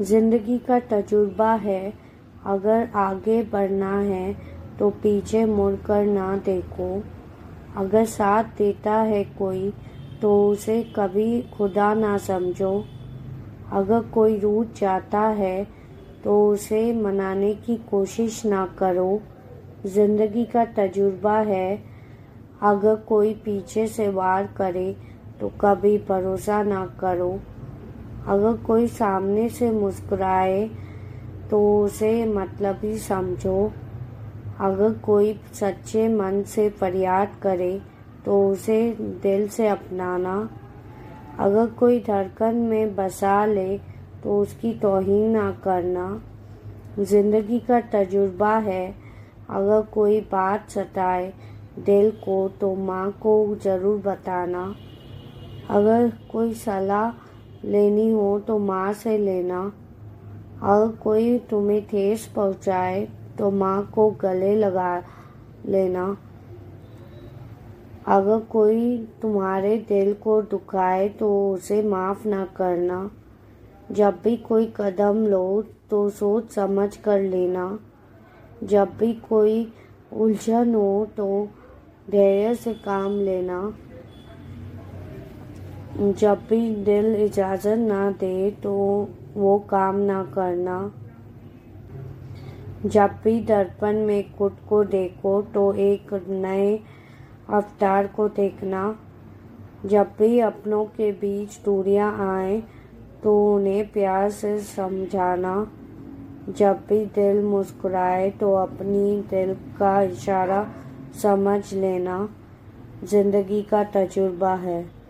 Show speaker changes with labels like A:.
A: ज़िंदगी का तजुर्बा है। अगर आगे बढ़ना है तो पीछे मुड़कर ना देखो। अगर साथ देता है कोई तो उसे कभी खुदा ना समझो। अगर कोई रूठ जाता है तो उसे मनाने की कोशिश ना करो। ज़िंदगी का तजुर्बा है। अगर कोई पीछे से वार करे तो कभी भरोसा ना करो। अगर कोई सामने से मुस्कुराए तो उसे मतलब ही समझो। अगर कोई सच्चे मन से फरियाद करे तो उसे दिल से अपनाना। अगर कोई धड़कन में बसा ले तो उसकी तोहीन ना करना। ज़िंदगी का तजुर्बा है। अगर कोई बात सताए दिल को तो माँ को ज़रूर बताना। अगर कोई सलाह लेनी हो तो माँ से लेना। अगर कोई तुम्हें ठेस पहुँचाए तो माँ को गले लगा लेना। अगर कोई तुम्हारे दिल को दुखाए तो उसे माफ़ ना करना। जब भी कोई कदम लो तो सोच समझ कर लेना। जब भी कोई उलझन हो तो धैर्य से काम लेना। जब भी दिल इजाज़त ना दे तो वो काम ना करना। जब भी दर्पण में खुद को देखो तो एक नए अवतार को देखना। जब भी अपनों के बीच दूरियाँ आए तो उन्हें प्यार से समझाना। जब भी दिल मुस्कुराए तो अपनी दिल का इशारा समझ लेना। ज़िंदगी का तजुर्बा है।